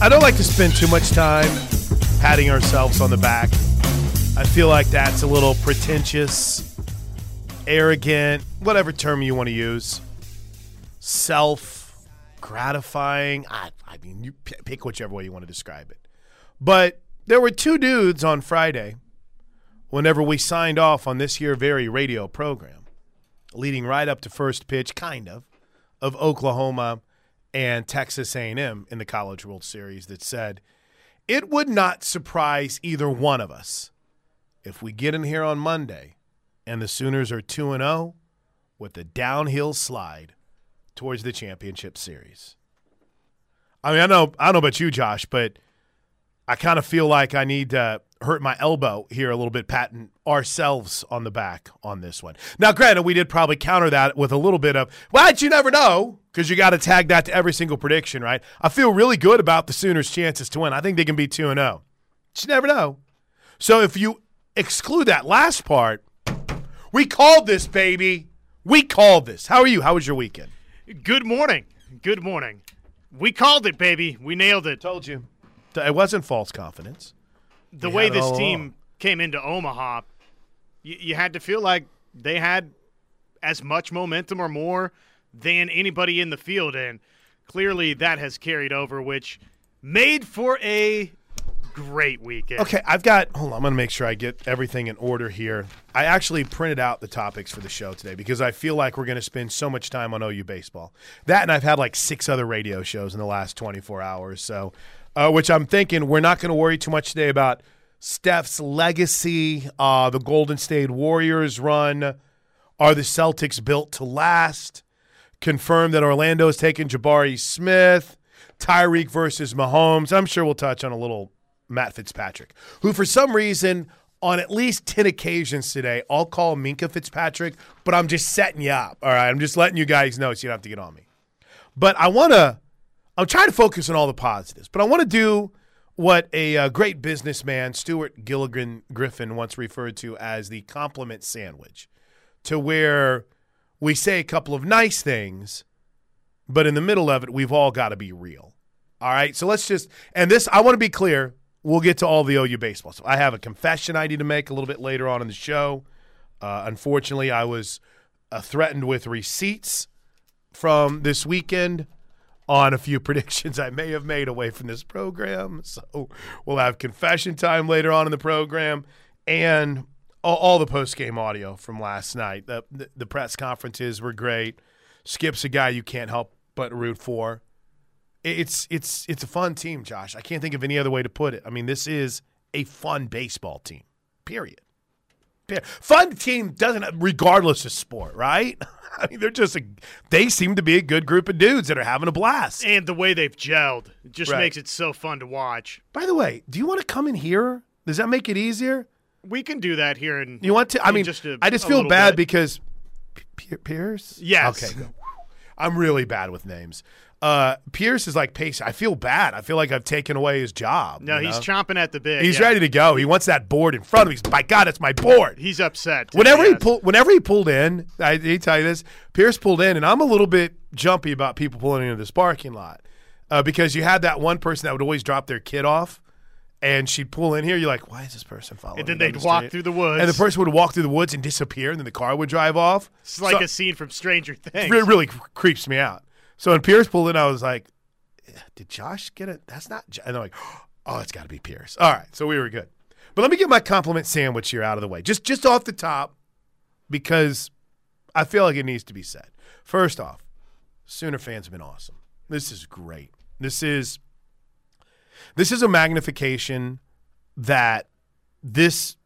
I don't like to spend too much time patting ourselves on the back. I feel like that's a little pretentious, arrogant, whatever term you want to use. Self gratifying. I, I mean, you p- pick whichever way you want to describe it. But there were two dudes on Friday whenever we signed off on this here very radio program, leading right up to first pitch, kind of, of Oklahoma and Texas A&M in the College World Series that said it would not surprise either one of us if we get in here on Monday and the Sooners are 2 and 0 with a downhill slide towards the championship series. I mean, I know I don't know about you, Josh, but I kind of feel like I need to hurt my elbow here a little bit, patting ourselves on the back on this one. Now, granted, we did probably counter that with a little bit of, well, you never know, because you got to tag that to every single prediction, right? I feel really good about the Sooners' chances to win. I think they can be 2 0. You never know. So if you exclude that last part, we called this, baby. We called this. How are you? How was your weekend? Good morning. Good morning. We called it, baby. We nailed it. Told you. It wasn't false confidence the way this team along. came into Omaha, you, you had to feel like they had as much momentum or more than anybody in the field, and clearly that has carried over, which made for a great weekend. Okay, I've got. Hold on, I'm going to make sure I get everything in order here. I actually printed out the topics for the show today because I feel like we're going to spend so much time on OU baseball. That, and I've had like six other radio shows in the last 24 hours. So uh, which I'm thinking we're not going to worry too much today about Steph's legacy, uh, the Golden State Warriors run. Are the Celtics built to last? Confirm that Orlando has taken Jabari Smith, Tyreek versus Mahomes. I'm sure we'll touch on a little Matt Fitzpatrick, who for some reason on at least 10 occasions today, I'll call Minka Fitzpatrick, but I'm just setting you up. All right. I'm just letting you guys know so you don't have to get on me. But I want to I'm trying to focus on all the positives, but I want to do what a uh, great businessman, Stuart Gilligan Griffin, once referred to as the compliment sandwich, to where we say a couple of nice things, but in the middle of it, we've all got to be real. All right. So let's just, and this, I want to be clear. We'll get to all the OU baseball. So I have a confession I need to make a little bit later on in the show. Uh, unfortunately, I was uh, threatened with receipts from this weekend on a few predictions I may have made away from this program. So we'll have confession time later on in the program and all, the post game audio from last night. The, the, the press conferences were great. Skip's a guy you can't help but root for. It's it's it's a fun team, Josh. I can't think of any other way to put it. I mean, this is a fun baseball team. Period. Fun team doesn't, regardless of sport, right? I mean, they're just a, they seem to be a good group of dudes that are having a blast. And the way they've gelled just right. makes it so fun to watch. By the way, do you want to come in here? Does that make it easier? We can do that here. And you want to? I mean, just a, I just feel bad bit. because Pierce. Yes. Okay. I'm really bad with names. Uh, Pierce is like pace. I feel bad. I feel like I've taken away his job. No, he's know? chomping at the bit. He's yeah. ready to go. He wants that board in front of him. He's, my God, it's my board. He's upset. Whenever he pulled, whenever he pulled in, I, I tell you this. Pierce pulled in, and I'm a little bit jumpy about people pulling into this parking lot uh, because you had that one person that would always drop their kid off. And she'd pull in here. You're like, why is this person following? And then they'd the walk street? through the woods. And the person would walk through the woods and disappear, and then the car would drive off. It's like so, a scene from Stranger Things. It really, really creeps me out. So when Pierce pulled in, I was like, did Josh get it? That's not. And I'm like, oh, it's got to be Pierce. All right, so we were good. But let me get my compliment sandwich here out of the way, just just off the top, because I feel like it needs to be said. First off, Sooner fans have been awesome. This is great. This is this is a magnification that this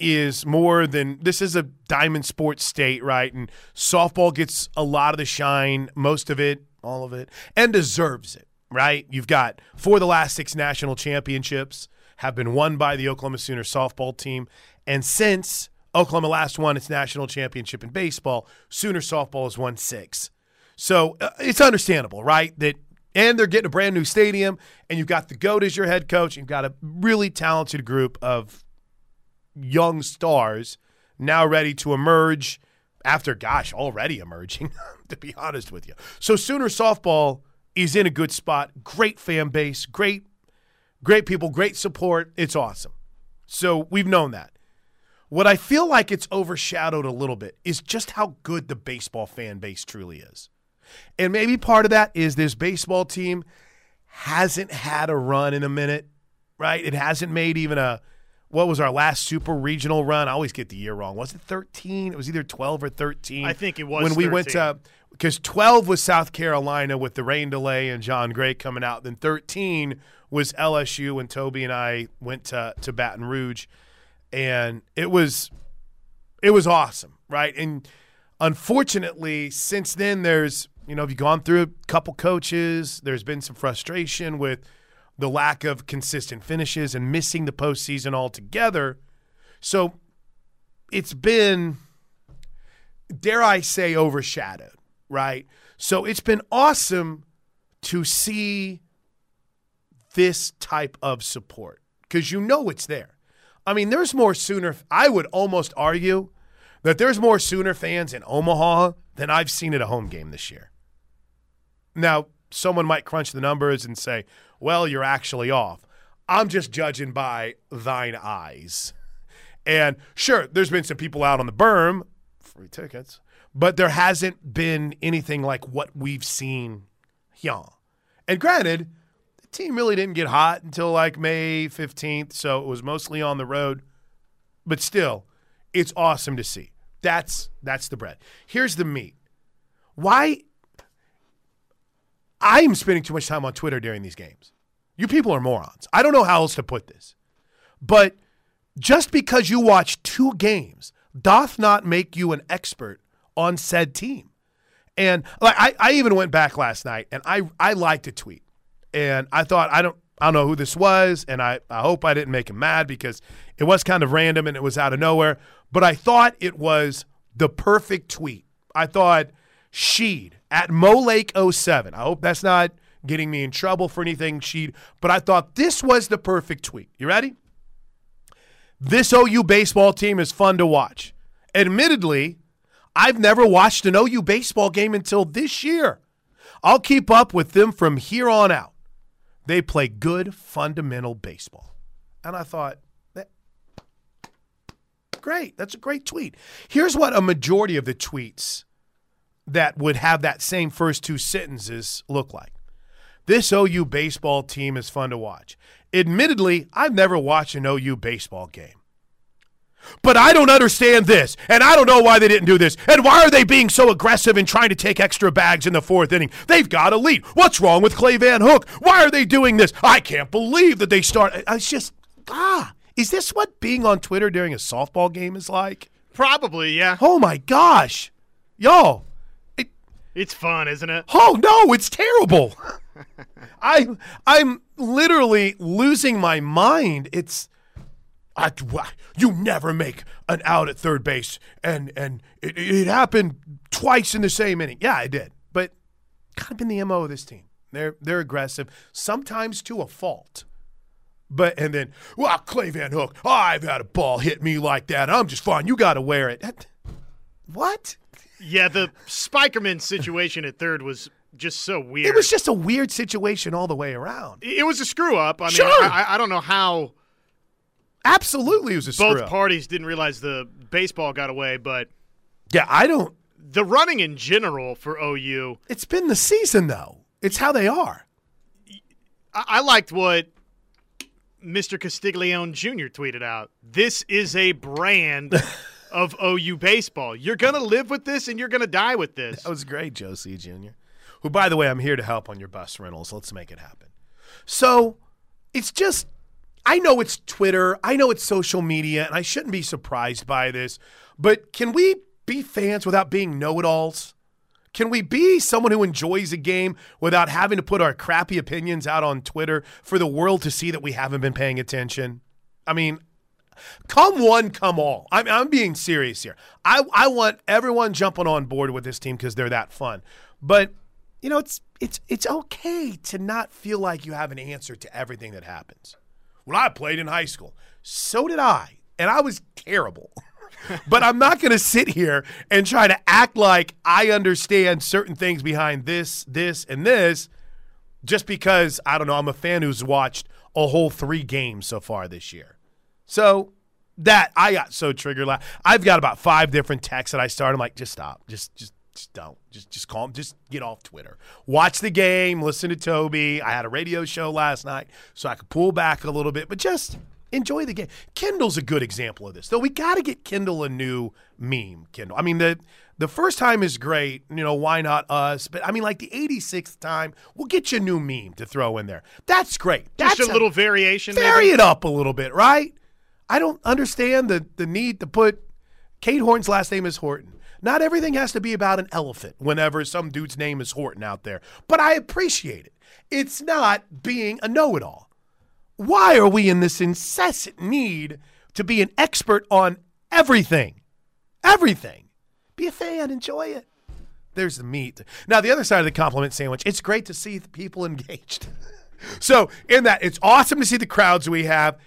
is more than this is a diamond sports state, right? And softball gets a lot of the shine, most of it, all of it, and deserves it right? You've got for the last six national championships have been won by the Oklahoma Sooner softball team. And since Oklahoma last won its national championship in baseball, Sooner softball has won six. So uh, it's understandable, right? That and they're getting a brand new stadium, and you've got the GOAT as your head coach. You've got a really talented group of young stars now ready to emerge after, gosh, already emerging, to be honest with you. So Sooner softball – is in a good spot. Great fan base, great great people, great support. It's awesome. So we've known that. What I feel like it's overshadowed a little bit is just how good the baseball fan base truly is. And maybe part of that is this baseball team hasn't had a run in a minute, right? It hasn't made even a what was our last super regional run? I always get the year wrong. Was it 13? It was either 12 or 13. I think it was when we 13. went to because 12 was South Carolina with the rain delay and Jon Gray coming out. Then 13 was LSU when Toby and I went to to Baton Rouge, and it was it was awesome, right? And unfortunately, since then, there's you know, if you've gone through a couple coaches, there's been some frustration with the lack of consistent finishes and missing the postseason altogether. So it's been, dare I say, overshadowed, right? So it's been awesome to see this type of support because you know it's there. I mean, there's more Sooner, I would almost argue that there's more Sooner fans in Omaha than I've seen at a home game this year. Now, someone might crunch the numbers and say, well, you're actually off. I'm just judging by thine eyes. And sure, there's been some people out on the berm, free tickets, but there hasn't been anything like what we've seen here. And granted, the team really didn't get hot until like May 15th, so it was mostly on the road. But still, it's awesome to see. That's that's the bread. Here's the meat. Why I'm spending too much time on Twitter during these games. You people are morons. I don't know how else to put this. But just because you watch two games doth not make you an expert on said team. And like I, I even went back last night and I, I liked a tweet. And I thought I don't I don't know who this was, and I, I hope I didn't make him mad because it was kind of random and it was out of nowhere. But I thought it was the perfect tweet. I thought Sheed at Mo Lake 07. I hope that's not getting me in trouble for anything, Sheed, but I thought this was the perfect tweet. You ready? This OU baseball team is fun to watch. Admittedly, I've never watched an OU baseball game until this year. I'll keep up with them from here on out. They play good fundamental baseball. And I thought, that, great. That's a great tweet. Here's what a majority of the tweets that would have that same first two sentences look like. This OU baseball team is fun to watch. Admittedly, I've never watched an OU baseball game. But I don't understand this, and I don't know why they didn't do this, and why are they being so aggressive and trying to take extra bags in the fourth inning? They've got a lead. What's wrong with Clay Van Hook? Why are they doing this? I can't believe that they start. It's just ah, is this what being on Twitter during a softball game is like? Probably, yeah. Oh my gosh, y'all, It's fun, isn't it? Oh no, it's terrible. I I'm literally losing my mind. It's I, you never make an out at third base, and and it, it happened twice in the same inning. Yeah, I did, but kind of been the mo of this team. They're they're aggressive, sometimes to a fault. But and then, well, Clay Van Hook, I've had a ball hit me like that. I'm just fine. You got to wear it. What? Yeah, the Spikerman situation at third was just so weird. It was just a weird situation all the way around. It was a screw up. I mean, Sure. I, I don't know how Absolutely, it was a both up. parties didn't realize the baseball got away, but Yeah, I don't. the running in general for OU, It's been the season though. It's how they are. I, I liked what Mr. Castiglione Jr. tweeted out. This is a brand of OU baseball. You're gonna live with this, and you're gonna die with this. That was great, C. Jr. Who, by the way, I'm here to help on your bus rentals. Let's make it happen. So it's just, I know it's Twitter, I know it's social media, and I shouldn't be surprised by this, but can we be fans without being know it alls? Can we be someone who enjoys a game without having to put our crappy opinions out on Twitter for the world to see that we haven't been paying attention? I mean, come one, come all. I'm, I'm being serious here. I, I want everyone jumping on board with this team because they're that fun. But you know, it's it's it's okay to not feel like you have an answer to everything that happens. When I played in high school. So did I, and I was terrible. but I'm not going to sit here and try to act like I understand certain things behind this, this, and this just because I don't know. I'm a fan who's watched a whole three games so far this year. So that I got so triggered. Last. I've got about five different texts that I started. I'm like, just stop. Just just just don't. Just just call Just get off Twitter. Watch the game. Listen to Toby. I had a radio show last night, so I could pull back a little bit. But just enjoy the game. Kendall's a good example of this, though. We got to get Kendall a new meme. Kendall. I mean the the first time is great. You know why not us? But I mean like the 86th time, we'll get you a new meme to throw in there. That's great. That's just a, a little variation. Vary maybe? it up a little bit, right? I don't understand the the need to put Cade Horton's last name is Horton. Not everything has to be about an elephant whenever some dude's name is Horton out there, but I appreciate it. It's not being a know it all. Why are we in this incessant need to be an expert on everything? Everything. Be a fan, enjoy it. There's the meat. Now, the other side of the compliment sandwich, it's great to see people engaged. so, in that, it's awesome to see the crowds we have.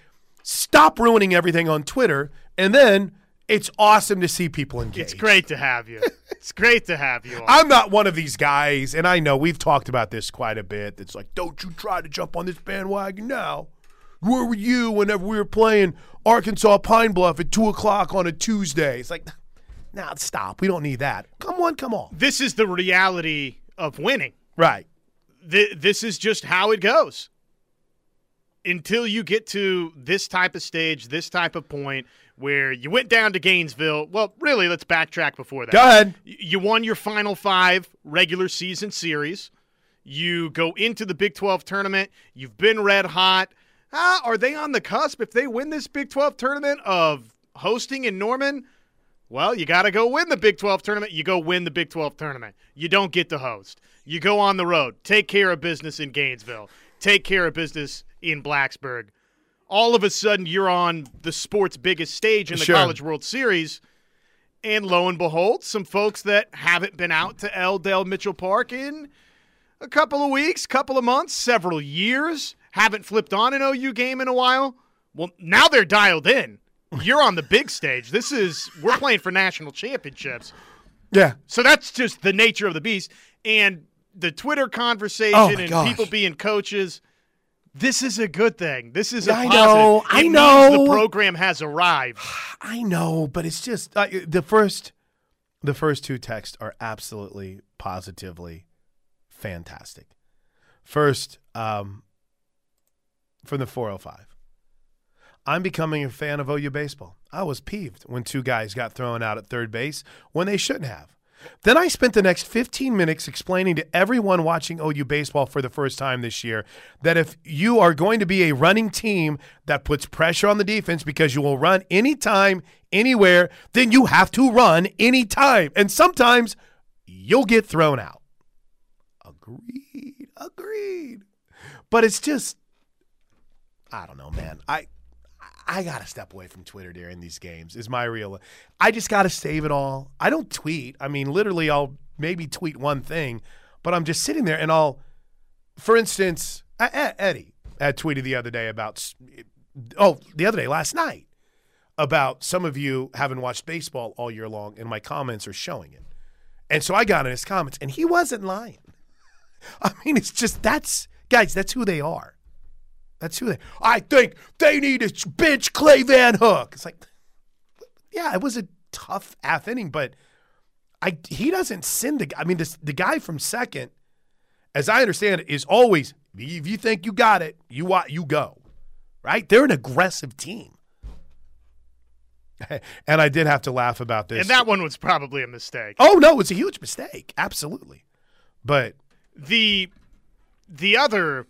Stop ruining everything on Twitter and then it's awesome to see people engaged. It's great to have you. it's great to have you. On. I'm not one of these guys, and I know we've talked about this quite a bit. It's like, don't you try to jump on this bandwagon now. Where were you whenever we were playing Arkansas Pine Bluff at two o'clock on a Tuesday? It's like, now nah, stop. We don't need that. Come on, come on. This is the reality of winning. Right. Th- this is just how it goes. Until you get to this type of stage, this type of point where you went down to Gainesville. Well, really, let's backtrack before that. Go ahead. You won your final five regular season series. You go into the Big 12 tournament. You've been red hot. Ah, are they on the cusp if they win this Big 12 tournament of hosting in Norman? Well, you got to go win the Big 12 tournament. You go win the Big 12 tournament. You don't get to host. You go on the road. Take care of business in Gainesville. Take care of business in Blacksburg all of a sudden you're on the sport's biggest stage in the sure. College World Series. And lo and behold, some folks that haven't been out to L. Dale Mitchell Park in a couple of weeks, couple of months, several years, haven't flipped on an OU game in a while. Well, now they're dialed in. You're on the big stage. This is we're playing for national championships. Yeah. So that's just the nature of the beast. And the Twitter conversation oh and gosh. people being coaches – this is a good thing. This is a I positive. know. It I know. the program has arrived. I know, but it's just uh, the first the first two texts are absolutely positively fantastic. First, um, from the 405. I'm becoming a fan of OU baseball. I was peeved when two guys got thrown out at third base when they shouldn't have. Then I spent the next 15 minutes explaining to everyone watching OU baseball for the first time this year that if you are going to be a running team that puts pressure on the defense because you will run anytime, anywhere, then you have to run anytime. And sometimes you'll get thrown out. Agreed. Agreed. But it's just, I don't know, man. I I gotta step away from Twitter during these games. Is my real. I just gotta save it all. I don't tweet. I mean, literally, I'll maybe tweet one thing, but I'm just sitting there and I'll, for instance, Eddie had tweeted the other day about, oh, the other day last night about some of you haven't watched baseball all year long, and my comments are showing it. And so I got in his comments, and he wasn't lying. I mean, it's just that's guys, that's who they are. That's who they. I think they need to bench Clay Van Hook. It's like, yeah, it was a tough half inning, but I he doesn't send the. I mean, this, the guy from second, as I understand it, is always if you think you got it, you you go, right? They're an aggressive team. and I did have to laugh about this. And that one was probably a mistake. Oh no, it's a huge mistake. Absolutely. But the the other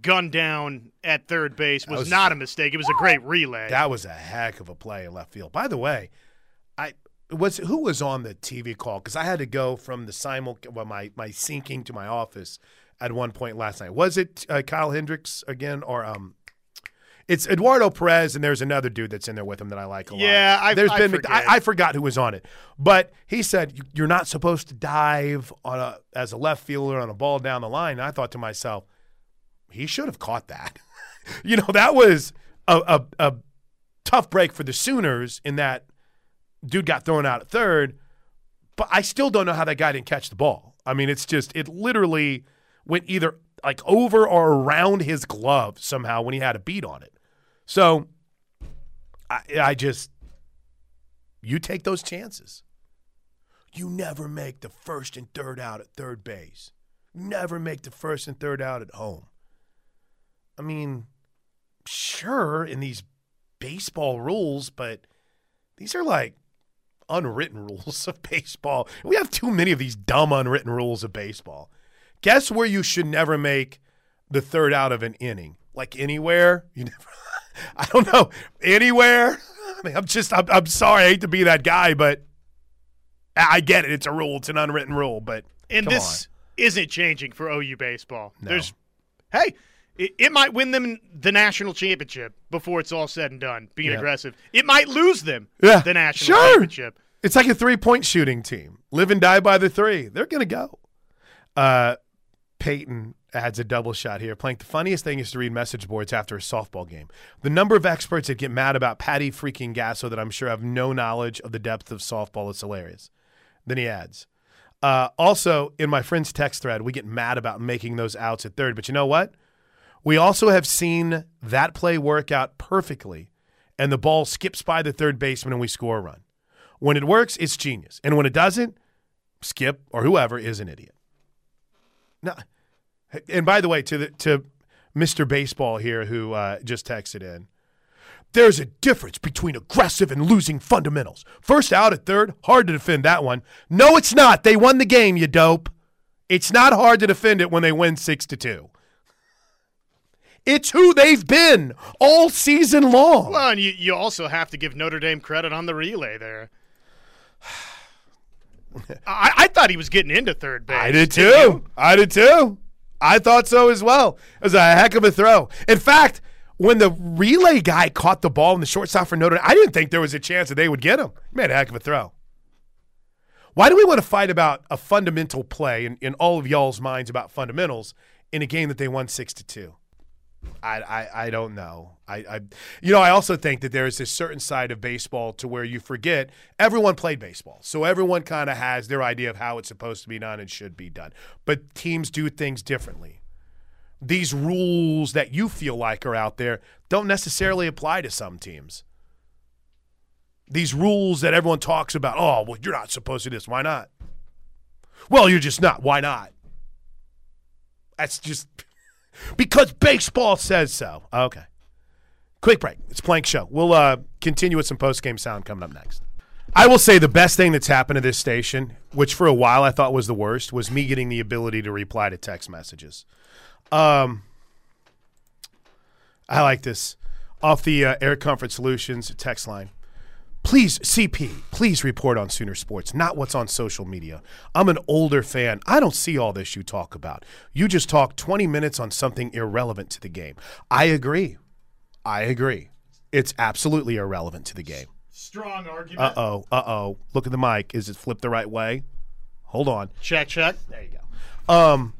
gun down at third base was, was, not a mistake. It was a great relay. That was a heck of a play in left field. By the way, I was who was on the TV call because I had to go from the simul well, my my syncing to my office at one point last night. Was it uh, Kyle Hendricks again or um? It's Eduardo Perez, and there's another dude that's in there with him that I like a lot. Yeah, I, there's I been I, I, forgot who was on it, but he said you're not supposed to dive on a as a left fielder on a ball down the line. And I thought to myself, he should have caught that. you know, that was a, a, a tough break for the Sooners in that dude got thrown out at third, but I still don't know how that guy didn't catch the ball. I mean, it's just, it literally went either like over or around his glove somehow when he had a beat on it. So I, I just you take those chances. You never make the first and third out at third base. Never make the first and third out at home. I mean, sure in these baseball rules, but these are like unwritten rules of baseball. We have too many of these dumb unwritten rules of baseball. Guess where you should never make the third out of an inning? Like anywhere? You never I don't know. Anywhere? I mean, I'm just I'm, I'm sorry, I hate to be that guy, but I get it. It's a rule. It's an unwritten rule, but and this on. isn't changing for OU baseball. No. There's hey, it, it, might win them the national championship before it's all said and done. Being yeah. aggressive, it might lose them yeah. the national sure. championship. It's like a three point shooting team. Live and die by the three. They're gonna go. Uh, Peyton adds a double shot here. Plank, the funniest thing is to read message boards after a softball game. The number of experts that get mad about Patty freaking Gasso that I'm sure have no knowledge of the depth of softball is hilarious. Then he adds, uh, also in my friend's text thread, we get mad about making those outs at third, but you know what? We also have seen that play work out perfectly, and the ball skips by the third baseman and we score a run. When it works, it's genius, and when it doesn't, Skip or whoever is an idiot. Now, and by the way, to the to Mr. Baseball here who uh, just texted in, there's a difference between aggressive and losing fundamentals. First out at third, hard to defend that one. No, it's not. They won the game, you dope. It's not hard to defend it when they win 6 to 2. It's who they've been all season long. Well, and you, you also have to give Notre Dame credit on the relay there. I, I, thought he was getting into third base. I did too. I did too. I thought so as well. It was a heck of a throw. In fact, when the relay guy caught the ball in the shortstop for Notre Dame, I didn't think there was a chance that they would get him. He made a heck of a throw. Why do we want to fight about a fundamental play in, in all of y'all's minds about fundamentals in a game that they won six to two? I, I, I don't know. I, I you know I also think that there is this certain side of baseball to where you forget everyone played baseball, so everyone kind of has their idea of how it's supposed to be done and should be done. But teams do things differently. These rules that you feel like are out there don't necessarily apply to some teams. These rules that everyone talks about, oh well, you're not supposed to do this. Why not? Well, you're just not. Why not? That's just because baseball says so. Okay. Quick break. It's Plank Show. We'll uh, continue with some post game sound coming up next. I will say the best thing that's happened to this station, which for a while I thought was the worst, was me getting the ability to reply to text messages. Um, I like this. Off the uh, Air Comfort Solutions text line. Please, CP, please report on Sooner Sports, not what's on social media. I'm an older fan. I don't see all this you talk about. You just talk 20 minutes on something irrelevant to the game. I agree. I agree. It's absolutely irrelevant to the game. Strong argument. Uh oh. Uh oh. Look at the mic. Is it flipped the right way? Hold on. Check, check. There you go. Um,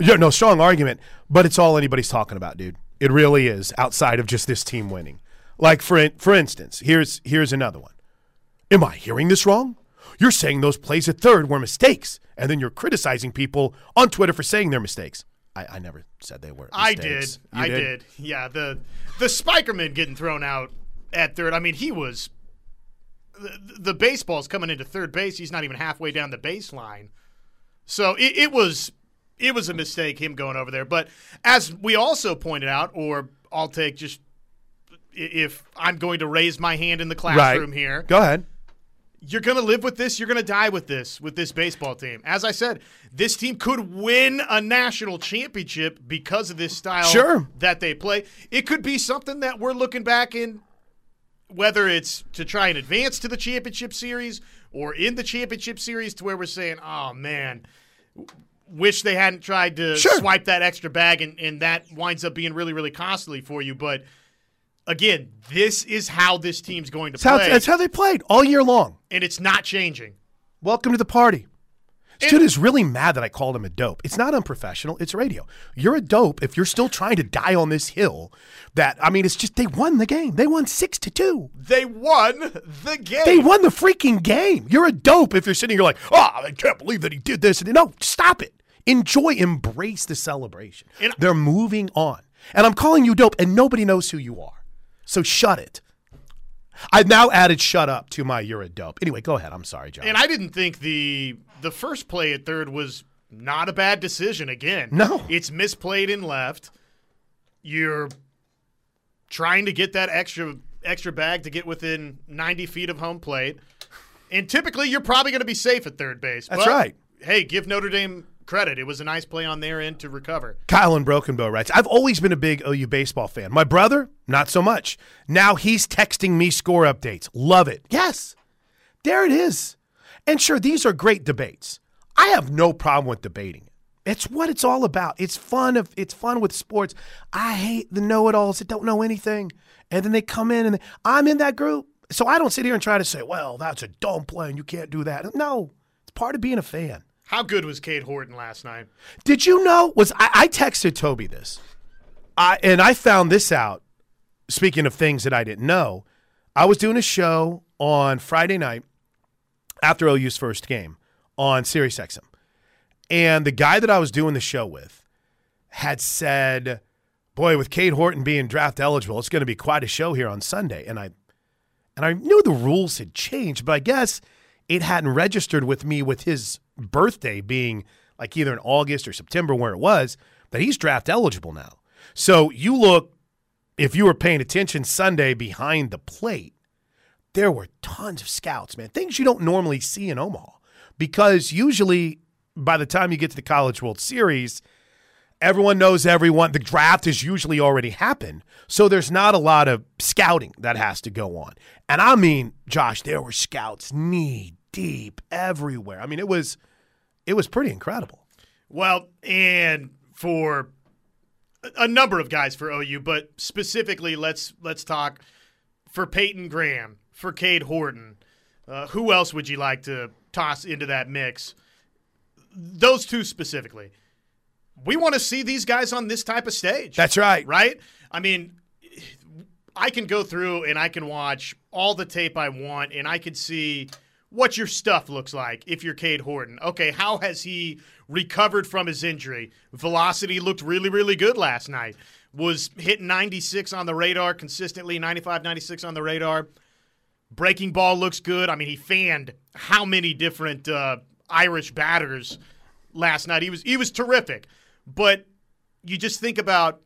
yeah, no, strong argument, but it's all anybody's talking about, dude. It really is outside of just this team winning. Like for for instance, here's here's another one. Am I hearing this wrong? You're saying those plays at third were mistakes, and then you're criticizing people on Twitter for saying they're mistakes. I, I never said they were. I did. I did? did. Yeah. The the Spikerman getting thrown out at third. I mean, he was the, the baseball's coming into third base. He's not even halfway down the baseline. So it, it was it was a mistake him going over there. But as we also pointed out, or I'll take just if I'm going to raise my hand in the classroom right. here. Go ahead. You're going to live with this. You're going to die with this, with this baseball team. As I said, this team could win a national championship because of this style sure. that they play. It could be something that we're looking back in, whether it's to try and advance to the championship series or in the championship series to where we're saying, oh, man, wish they hadn't tried to sure. swipe that extra bag and, and that winds up being really, really costly for you. But – again, this is how this team's going to play. That's how they played all year long. And it's not changing. Welcome to the party. Dude is really mad that I called him a dope. It's not unprofessional. It's radio. You're a dope if you're still trying to die on this hill. That I mean, it's just they won the game. They won six to two. They won the game. They won the freaking game. You're a dope if you're sitting here like, oh, I can't believe that he did this. And no, stop it. Enjoy, embrace the celebration. And They're moving on. And I'm calling you dope, and nobody knows who you are. So shut it. I've now added "shut up" to my "you're a dope." Anyway, go ahead. I'm sorry, John. And I didn't think the the first play at third was not a bad decision. Again, no, it's misplayed in left. You're trying to get that extra extra bag to get within 90 feet of home plate, and typically you're probably going to be safe at third base. That's but, right. Hey, give Notre Dame credit. It was a nice play on their end to recover. Kyle and Broken Bow writes, I've always been a big OU baseball fan. My brother, not so much. Now he's texting me score updates. Love it. Yes, there it is. And sure, these are great debates. I have no problem with debating it. It's what it's all about. It's fun. Of, it's fun with sports. I hate the know-it-alls that don't know anything, and then they come in and they, I'm in that group. So I don't sit here and try to say, "Well, that's a dumb play, and you can't do that." No, it's part of being a fan. How good was Cade Horton last night? Did you know? Was I, I texted Toby this, I, and I found this out. Speaking of things that I didn't know, I was doing a show on Friday night after OU's first game on SiriusXM, and the guy that I was doing the show with had said, "Boy, with Cade Horton being draft eligible, it's going to be quite a show here on Sunday." And I, and I knew the rules had changed, but I guess it hadn't registered with me with his birthday being like either in August or September where it was, that he's draft eligible now. So you look, if you were paying attention Sunday behind the plate, there were tons of scouts, man. Things you don't normally see in Omaha. Because usually by the time you get to the College World Series, everyone knows everyone. The draft has usually already happened. So there's not a lot of scouting that has to go on. And I mean, Josh, there were scouts knee deep everywhere. I mean, it was it was pretty incredible. Well, and for a number of guys for OU, but specifically, let's let's talk for Peyton Graham, for Cade Horton. Uh, who else would you like to toss into that mix? Those two specifically. We want to see these guys on this type of stage. That's right. Right? I mean, I can go through and I can watch all the tape I want, and I can see what your stuff looks like if you're Cade Horton. Okay, how has he recovered from his injury? Velocity looked really, really good last night. Was hitting 96 on the radar consistently, 95, 96 on the radar. Breaking ball looks good. I mean, he fanned how many different uh, Irish batters last night. He was he was terrific. But you just think about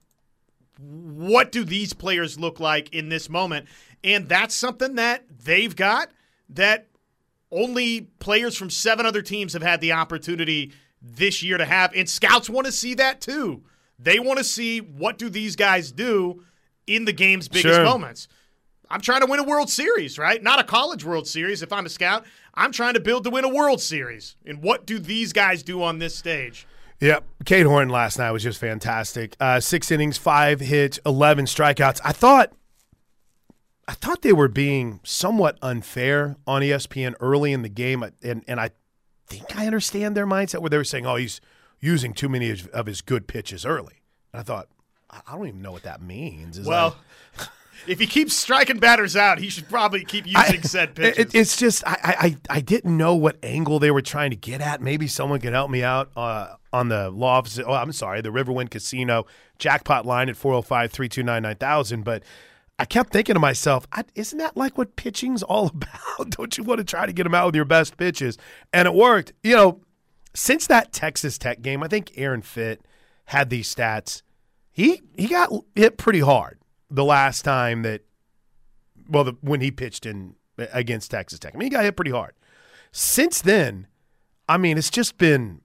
what do these players look like in this moment, and that's something that they've got that only players from seven other teams have had the opportunity this year to have, and scouts want to see that too. They want to see what do these guys do in the game's biggest sure. moments. I'm trying to win a World Series, right? Not a college World Series if I'm a scout. I'm trying to build to win a World Series. And what do these guys do on this stage? Yep. Cade Horton last night was just fantastic. Uh, six innings, five hits, 11 strikeouts. I thought I thought they were being somewhat unfair on ESPN early in the game, and and I think I understand their mindset where they were saying, "Oh, he's using too many of his good pitches early." And I thought, I don't even know what that means. Is well. if he keeps striking batters out, he should probably keep using I, said pitches. It, it's just I, I I didn't know what angle they were trying to get at. Maybe someone could help me out uh, on the law office. Oh, I'm sorry, the Riverwind Casino jackpot line at 405 329 9000. But I kept thinking to myself, isn't that like what pitching's all about? Don't you want to try to get them out with your best pitches? And it worked. You know, since that Texas Tech game, I think Aaron Fitt had these stats. He he got hit pretty hard the last time that, well, the, when he pitched in against Texas Tech. I mean, he got hit pretty hard. Since then, I mean, it's just been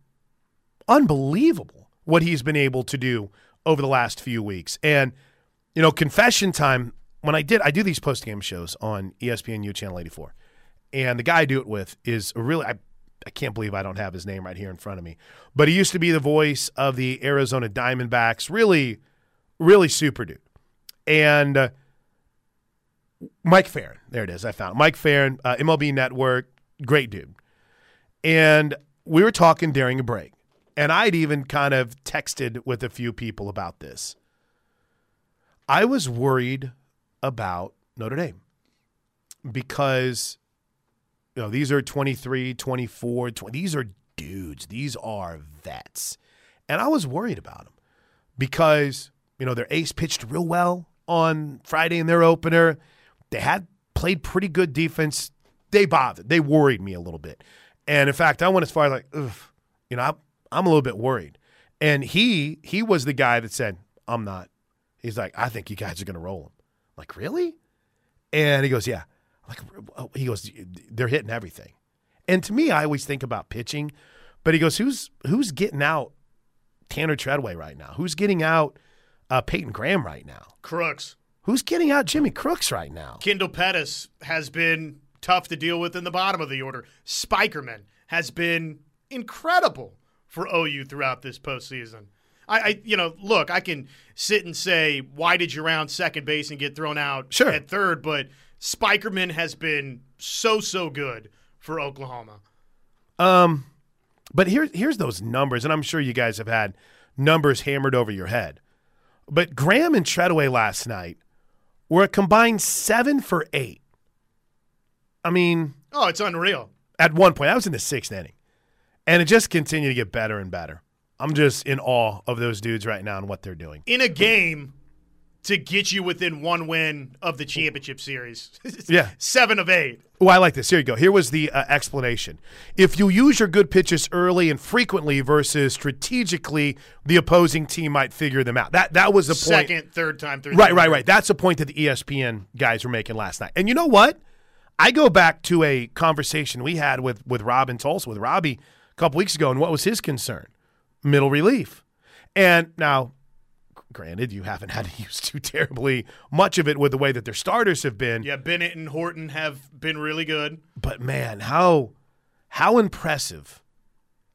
unbelievable what he's been able to do over the last few weeks. And you know, confession time when I did, I do these post game shows on ESPNU Channel 84. And the guy I do it with is a really, I, I can't believe I don't have his name right here in front of me. But he used to be the voice of the Arizona Diamondbacks. Really, really super dude. And uh, Mike Ferrin, there it is. I found. Mike Ferrin, uh, MLB Network, great dude. And we were talking during a break. And I'd even kind of texted with a few people about this. I was worried about Notre Dame because you know these are 23 24 20, these are dudes. These are vets. And I was worried about them because, you know, their ace pitched real well on Friday in their opener. They had played pretty good defense. They bothered. They worried me a little bit. And in fact, I went as far as like, you know, I'm, I'm a little bit worried. And he he was the guy that said, I'm not. He's like, I think you guys are going to roll him. Like, really? And he goes, yeah. I'm like, he goes, they're hitting everything. And to me, I always think about pitching, but he goes, who's who's getting out Tanner Treadway right now? Who's getting out uh, Peyton Graham right now? Crooks. Who's getting out Jimmy Crooks right now? Kendall Pettis has been tough to deal with in the bottom of the order. Spikerman has been incredible for OU throughout this postseason. I, I, you know, look, I can sit and say, why did you round second base and get thrown out sure. at third? But Spikerman has been so so good for Oklahoma. Um, but here's here's those numbers, and I'm sure you guys have had numbers hammered over your head. But Graham and Treadway last night were a combined seven for eight. I mean, oh, it's unreal. At one point, I was in the sixth inning, and it just continued to get better and better. I'm just in awe of those dudes right now and what they're doing in a game to get you within one win of the championship series. yeah, seven of eight. Oh, I like this. Here you go. Here was the uh, explanation. If you use your good pitches early and frequently versus strategically, the opposing team might figure them out. That that was the point. Second, third time through. Right, right, right. That's the point that the ESPN guys were making last night. And you know what? I go back to a conversation we had with with Rob Robin Tulsa with Robbie a couple weeks ago, and what was his concern? Middle relief. And now Granted, you haven't had to use too terribly much of it with the way that their starters have been. Yeah, Bennett and Horton have been really good. But man, how how impressive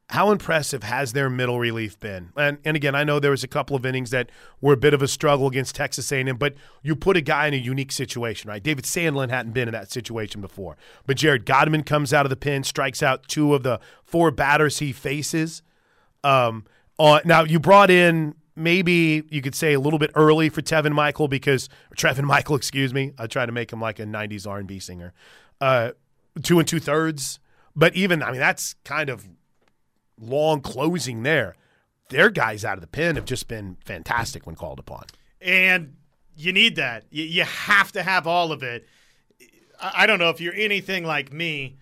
how impressive has their middle relief been? And, and again, I know there was a couple of innings that were a bit of a struggle against Texas A&M, but you put a guy in a unique situation, right? David Sandlin hadn't been in that situation before, but Jaret Godman comes out of the pen, strikes out two of the four batters he faces. Um, uh, now you brought in maybe you could say a little bit early for Tevin Michael because Trevin Michael, excuse me. I try to make him like a '90s R&B singer. Uh, two and two thirds, but even I mean that's kind of long closing there. Their guys out of the pen have just been fantastic when called upon, and you need that. You have to have all of it. I don't know if you're anything like me.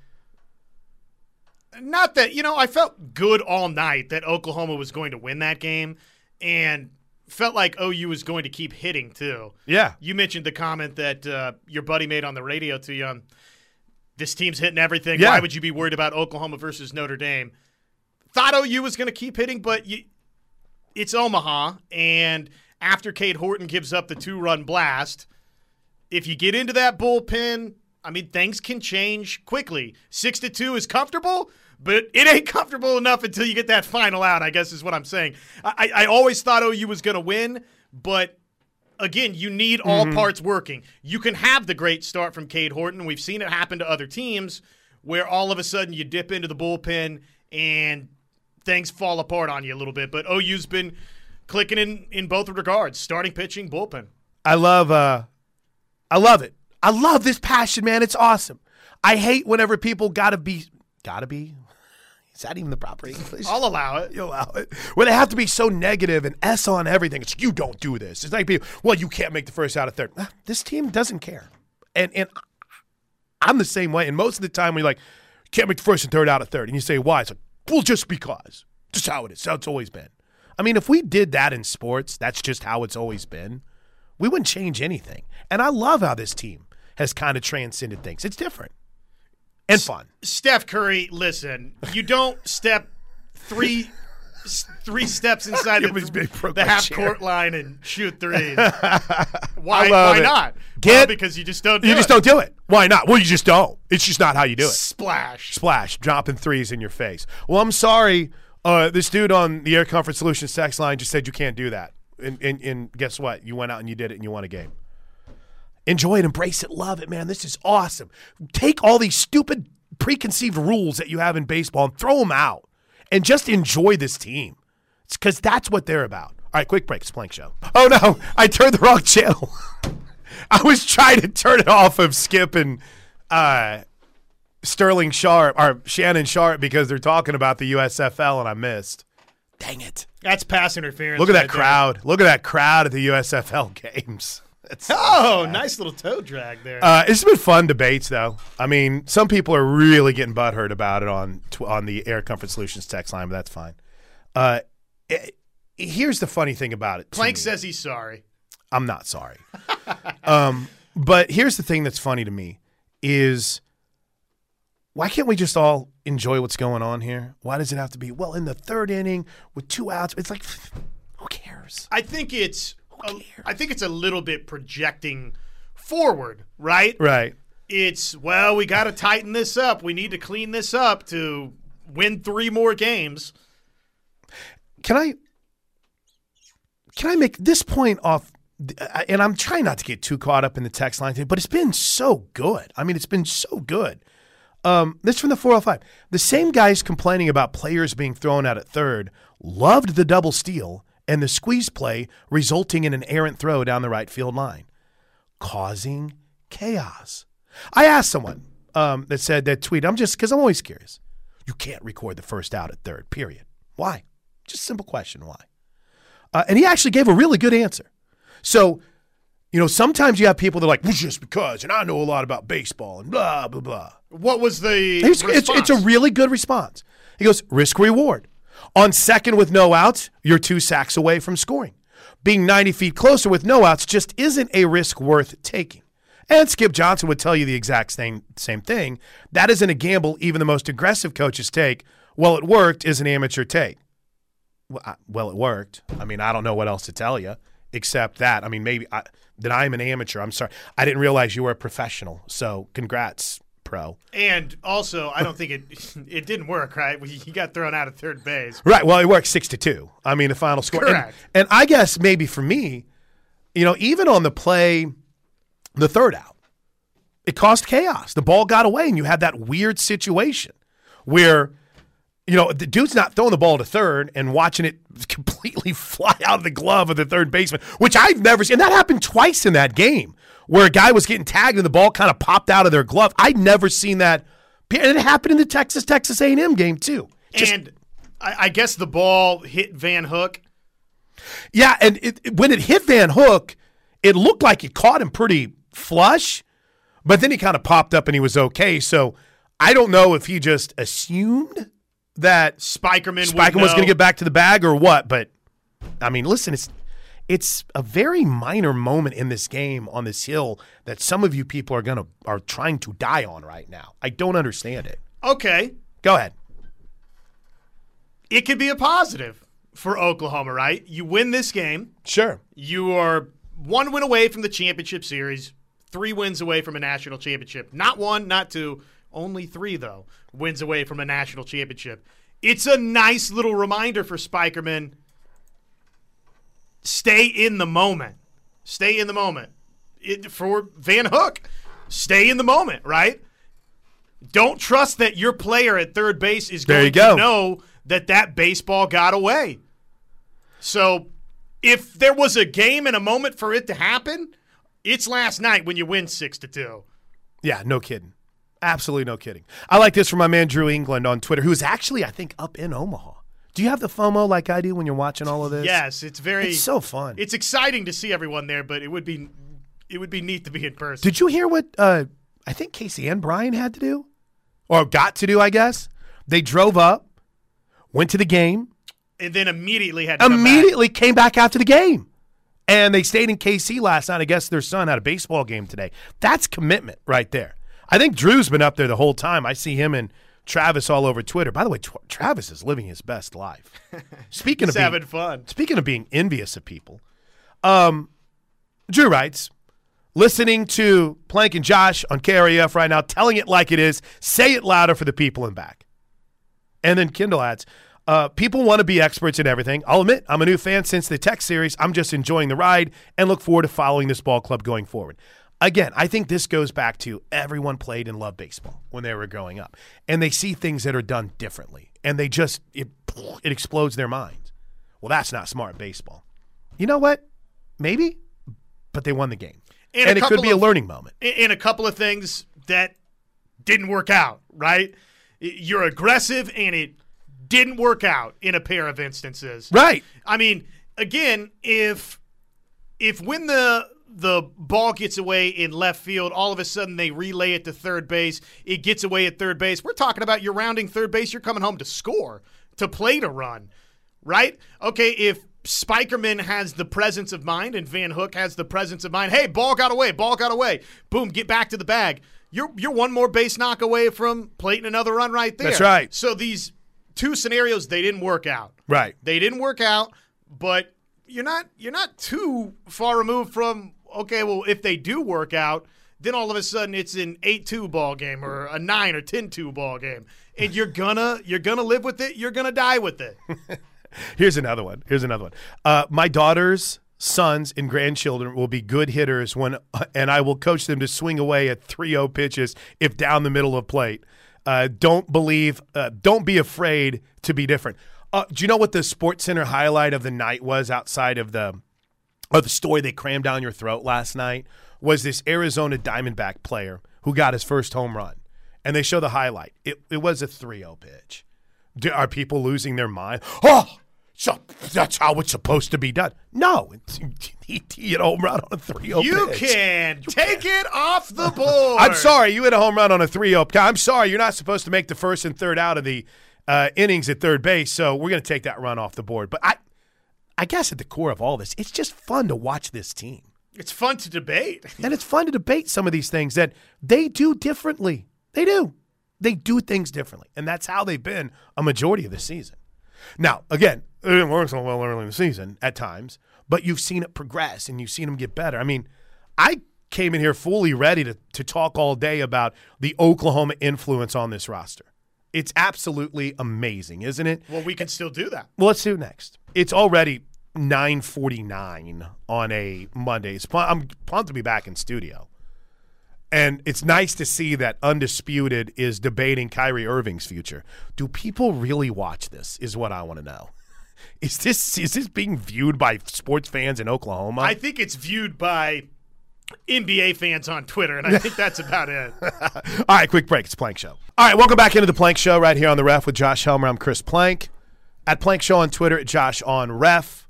Not that, you know, I felt good all night that Oklahoma was going to win that game and felt like OU was going to keep hitting too. Yeah. You mentioned the comment that uh, your buddy made on the radio to you on this team's hitting everything. Yeah. Why would you be worried about Oklahoma versus Notre Dame? Thought OU was going to keep hitting, but you, it's Omaha. And after Cade Horton gives up the two run blast, if you get into that bullpen, I mean, things can change quickly. Six to two is comfortable but it ain't comfortable enough until you get that final out. I guess is what I'm saying. I, I always thought OU was going to win, but again, you need all mm-hmm. parts working. You can have the great start from Cade Horton. We've seen it happen to other teams where all of a sudden you dip into the bullpen and things fall apart on you a little bit. But OU's been clicking in in both regards, starting pitching, bullpen. I love uh I love it. I love this passion, man. It's awesome. I hate whenever people gotta be gotta be is that even the proper English? I'll allow it. You allow it. Where they have to be so negative and S on everything. It's you don't do this. It's like people, well, you can't make the first out of third. This team doesn't care. And and I'm the same way. And most of the time we're like, can't make the first and third out of third. And you say, why? It's like, well, just because. Just how it is. How it's always been. I mean, if we did that in sports, that's just how it's always been. We wouldn't change anything. And I love how this team has kind of transcended things. It's different and fun. Steph Curry, listen, you don't step three three steps inside the, the half court line and shoot threes. Why? Why it. not? Get well, because you just don't. Do you just it. don't do it. Why not? Well, you just don't. It's just not how you do it. Splash, splash, dropping threes in your face. Well, I'm sorry. Uh, this dude on the Air Comfort Solutions sex line just said you can't do that. And, and, and guess what? You went out and you did it, and you won a game. Enjoy it, embrace it, love it, man. This is awesome. Take all these stupid preconceived rules that you have in baseball and throw them out and just enjoy this team. It's because that's what they're about. All right, quick break. It's Plank Show. Oh, no. I turned the wrong channel. I was trying to turn it off of Skip and uh, Sterling Sharpe or Shannon Sharpe because they're talking about the USFL and I missed. Dang it. That's pass interference. Look at right that crowd. there. Look at that crowd at the USFL games. Oh, nice little toe drag there. Uh, it's been fun debates, though. I mean, some people are really getting butthurt about it on on the Air Comfort Solutions text line, but that's fine. Uh, it- here's the funny thing about it. Plank says he's sorry. I'm not sorry. um, but here's the thing that's funny to me is why can't we just all enjoy what's going on here? Why does it have to be well in the third inning with two outs? It's like who cares? I think it's. A, cares? I think it's a little bit projecting forward, right? Right. It's well, we got to tighten this up. We need to clean this up to win three more games. Can I can I make this point off and I'm trying not to get too caught up in the text line thing, but it's been so good. I mean, it's been so good. Um, this from the 405. The same guys complaining about players being thrown out at third loved the double steal and the squeeze play resulting in an errant throw down the right field line, causing chaos. I asked someone um, that said that tweet. I'm just because I'm always curious. You can't record the first out at third. Period. Why? Just a simple question. Why? Uh, and he actually gave a really good answer. So, you know, sometimes you have people that are like, well, just because, and I know a lot about baseball and blah blah blah. What was the It's, it's, it's a really good response. He goes, risk reward. On second with no outs, you're two sacks away from scoring. Being 90 feet closer with no outs just isn't a risk worth taking. And Skip Johnson would tell you the exact same, same thing. That isn't a gamble even the most aggressive coaches take. Well, it worked is an amateur take. Well, I, well, it worked. I mean, I don't know what else to tell you except that. I mean, maybe I, that I'm an amateur. I'm sorry. I didn't realize you were a professional. So congrats, pro. And also, I don't think it it didn't work. Right, he got thrown out at third base. Right. Well, it worked six to two. I mean, the final score. And- Correct. And, I guess maybe for me, you know, even on the play, the third out, it caused chaos. The ball got away, and you had that weird situation where, you know, the dude's not throwing the ball to third and watching it completely fly out of the glove of the third baseman, which I've never seen. And that happened twice in that game where a guy was getting tagged and the ball kind of popped out of their glove. I'd never seen that. And it happened in the Texas Texas A&M game too. Just- and I, I guess the ball hit Van Hook. Yeah, and it, when it hit Van Hook, it looked like it caught him pretty flush, but then he kind of popped up and he was okay. So I don't know if he just assumed that Spikerman, Spiker would was going to get back to the bag or what. But I mean, listen, it's it's a very minor moment in this game on this hill that some of you people are gonna are trying to die on right now. I don't understand it. Okay, Go ahead. it could be a positive for Oklahoma, right? You win this game. Sure. You are one win away from the championship series, three wins away from a national championship. Not one, not two, only three, though, wins away from a national championship. It's a nice little reminder for Spikerman. Stay in the moment. Stay in the moment. It, for Van Hook, stay in the moment, right? Don't trust that your player at third base is going go. to know that that baseball got away. So if there was a game and a moment for it to happen, it's last night when you win six to two. Yeah, no kidding. Absolutely no kidding. I like this from my man Drew England on Twitter, who's actually, I think, up in Omaha. Do you have the FOMO like I do when you're watching all of this? Yes, it's very It's so fun. it's exciting to see everyone there, but it would be it would be neat to be in person. Did you hear what uh, I think Casey and Brian had to do? Or got to do, I guess? They drove up, went to the game, and then immediately had to come back. immediately came back after the game. And they stayed in KC last night. I guess their son had a baseball game today. That's commitment right there. I think Drew's been up there the whole time. I see him and Travis all over Twitter. By the way, Tw- Travis is living his best life. Speaking He's of being, having fun. Speaking of being envious of people, um, Drew writes, listening to Plank and Josh on KREF right now, telling it like it is, say it louder for the people in back. And then Kindle adds, uh, people want to be experts in everything. I'll admit, I'm a new fan since the tech series. I'm just enjoying the ride and look forward to following this ball club going forward. Again, I think this goes back to everyone played and loved baseball when they were growing up, and they see things that are done differently, and they just it it explodes their minds. Well, that's not smart baseball. You know what? Maybe, but they won the game, And and, it could be a learning moment. And a couple of things that didn't work out, right? You're aggressive and it didn't work out in a pair of instances. Right. I mean, again, if if when the the ball gets away in left field, all of a sudden they relay it to third base, it gets away at third base. We're talking about you're rounding third base, you're coming home to score, to play to run. Right? Okay, if Spikerman has the presence of mind and Van Hook has the presence of mind. Hey, ball got away, ball got away. Boom, get back to the bag. You're you're one more base knock away from plating another run right there. That's right. So these two scenarios they didn't work out. Right. They didn't work out, but you're not you're not too far removed from okay, well if they do work out, then all of a sudden it's an 8-2 ball game or a 9 or 10-2 ball game. And you're gonna you're gonna live with it, you're gonna die with it. Here's another one. Here's another one. Uh, my daughters, sons, and grandchildren will be good hitters when, and I will coach them to swing away at 3-0 pitches if down the middle of plate. Uh, don't believe, uh, don't be afraid to be different. Uh, do you know what the SportsCenter highlight of the night was outside of the, of the story they crammed down your throat last night? Was this Arizona Diamondback player who got his first home run, and they show the highlight. It it was a 3-0 pitch. Do, are people losing their mind? Oh, so that's how it's supposed to be done. No, he, he hit a home run on a 3 0 You pitch. can take it off the board. I'm sorry, you hit a home run on a 3 0. I'm sorry, you're not supposed to make the first and third out of the uh, innings at third base, so we're going to take that run off the board. But I, I guess at the core of all this, it's just fun to watch this team. It's fun to debate. And it's fun to debate some of these things that they do differently. They do. They do things differently. And that's how they've been a majority of the season. Now, again, it didn't work so well early in the season at times, but you've seen it progress and you've seen them get better. I mean, I came in here fully ready to, to talk all day about the Oklahoma influence on this roster. It's absolutely amazing, isn't it? Well, we can still do that. Well, let's do next. It's already 9:49 on a Monday. It's, I'm pumped to be back in studio. And it's nice to see that Undisputed is debating Kyrie Irving's future. Do people really watch this? Is what I want to know. Is this is this being viewed by sports fans in Oklahoma? I think it's viewed by NBA fans on Twitter, and I think that's about it. All right, quick break. It's Plank Show. All right, welcome back into the Plank Show right here on the Ref with Josh Helmer. I'm Chris Plank at Plank Show on Twitter at Josh on Ref.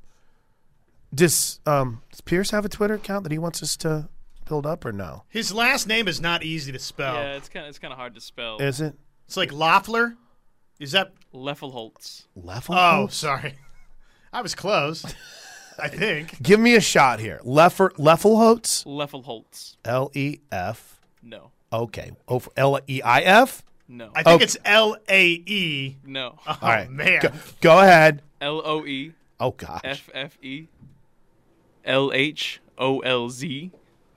Does um, does Pierce have a Twitter account that he wants us to build up or no? His last name is not easy to spell. Yeah, it's kind of it's kind of hard to spell. Is it It's like Loeffler. Is that? Loeffelholz. Level? Oh, sorry. I was close. I think. Give me a shot here. Leffer Loeffelholz? Loeffelholz. L E F. No. Okay. O L E I F. No. I think Oh. it's L A E. no. Oh All right. man. Go, go ahead. L O E Oh gosh. F F E L H O L Z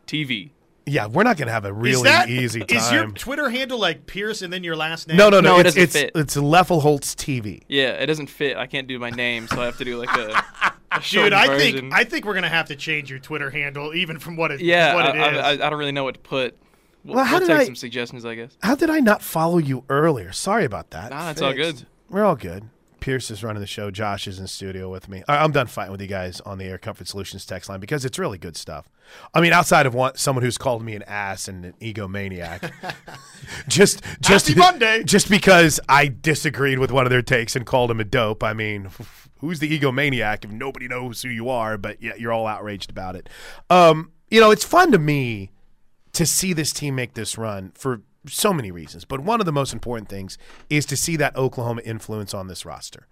T V. Yeah, we're not gonna have a is really that, easy time. Is your Twitter handle like Pierce and then your last name? no, no, no. No, it it's, doesn't it's, fit. it's Loeffelholz TV. Yeah, it doesn't fit. I can't do my name, so I have to do like a, a Dude, I version. think I think we're gonna have to change your Twitter handle, even from what it yeah, what I, it is. I, I, I don't really know what to put. We'll, Well, how we'll did take I- some suggestions, I guess. How did I not follow you earlier? Sorry about that. Nah, it's all good. We're all good. Pierce is running the show. Josh is in studio with me. I'm done fighting with you guys on the Air Comfort Solutions text line because it's really good stuff. I mean, outside of one, someone who's called me an ass and an egomaniac, just just Happy Monday. just because I disagreed with one of their takes and called him a dope. I mean, who's the egomaniac if nobody knows who you are? But yeah, you're all outraged about it. Um, you know, it's fun to me to see this team make this run for so many reasons. But one of the most important things is to see that Oklahoma influence on this roster.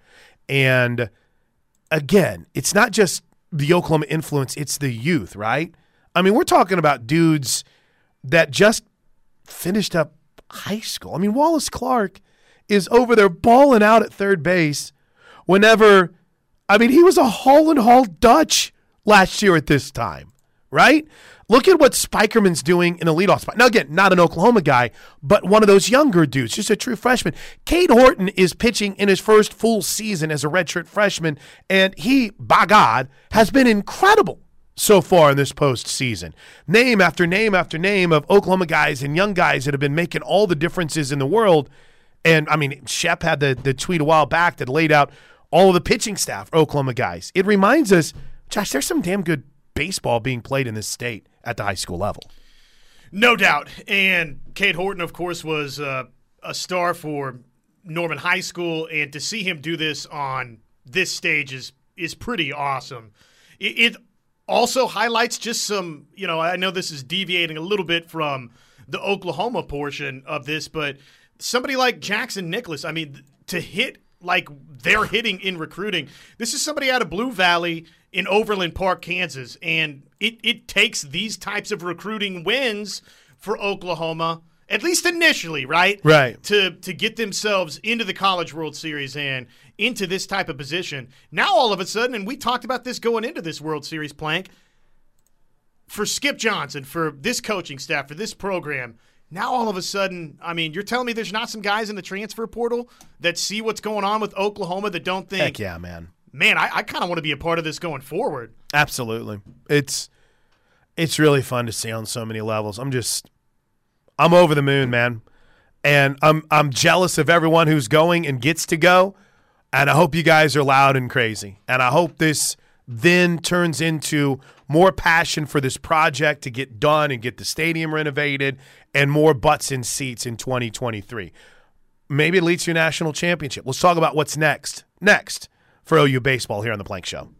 And again, it's not just the Oklahoma influence, it's the youth, right? I mean, we're talking about dudes that just finished up high school. I mean, Wallace Clark is over there balling out at third base whenever, I mean, he was a Hall and Hall Dutch last year at this time, right? Look at what Spikerman's doing in a leadoff spot. Now, again, not an Oklahoma guy, but one of those younger dudes, just a true freshman. Cade Horton is pitching in his first full season as a redshirt freshman, and he, by God, has been incredible so far in this postseason. Name after name after name of Oklahoma guys and young guys that have been making all the differences in the world. And I mean, Shep had the, the tweet a while back that laid out all of the pitching staff, Oklahoma guys. It reminds us, Josh, there's some damn good baseball being played in this state at the high school level. No doubt. And Cade Horton, of course, was uh, a star for Norman High School, and to see him do this on this stage is is pretty awesome. It, it also highlights just some, you know, I know this is deviating a little bit from the Oklahoma portion of this, but somebody like Jackson Nicholas, I mean, to hit like they're hitting in recruiting. This is somebody out of Blue Valley in Overland Park, Kansas, and it, it takes these types of recruiting wins for Oklahoma, at least initially, right? Right. To to get themselves into the College World Series and into this type of position. Now all of a sudden, and we talked about this going into this World Series plank, for Skip Johnson, for this coaching staff, for this program, now all of a sudden, I mean, you're telling me there's not some guys in the transfer portal that see what's going on with Oklahoma that don't think, Heck yeah, man. man, I, I kind of want to be a part of this going forward. Absolutely. It's it's really fun to see on so many levels. I'm just I'm over the moon, man. And I'm I'm jealous of everyone who's going and gets to go. And I hope you guys are loud and crazy. And I hope this then turns into more passion for this project to get done and get the stadium renovated and more butts in seats in 2023. Maybe it leads to a national championship. Let's talk about what's next. Next for OU baseball here on the Plank Show.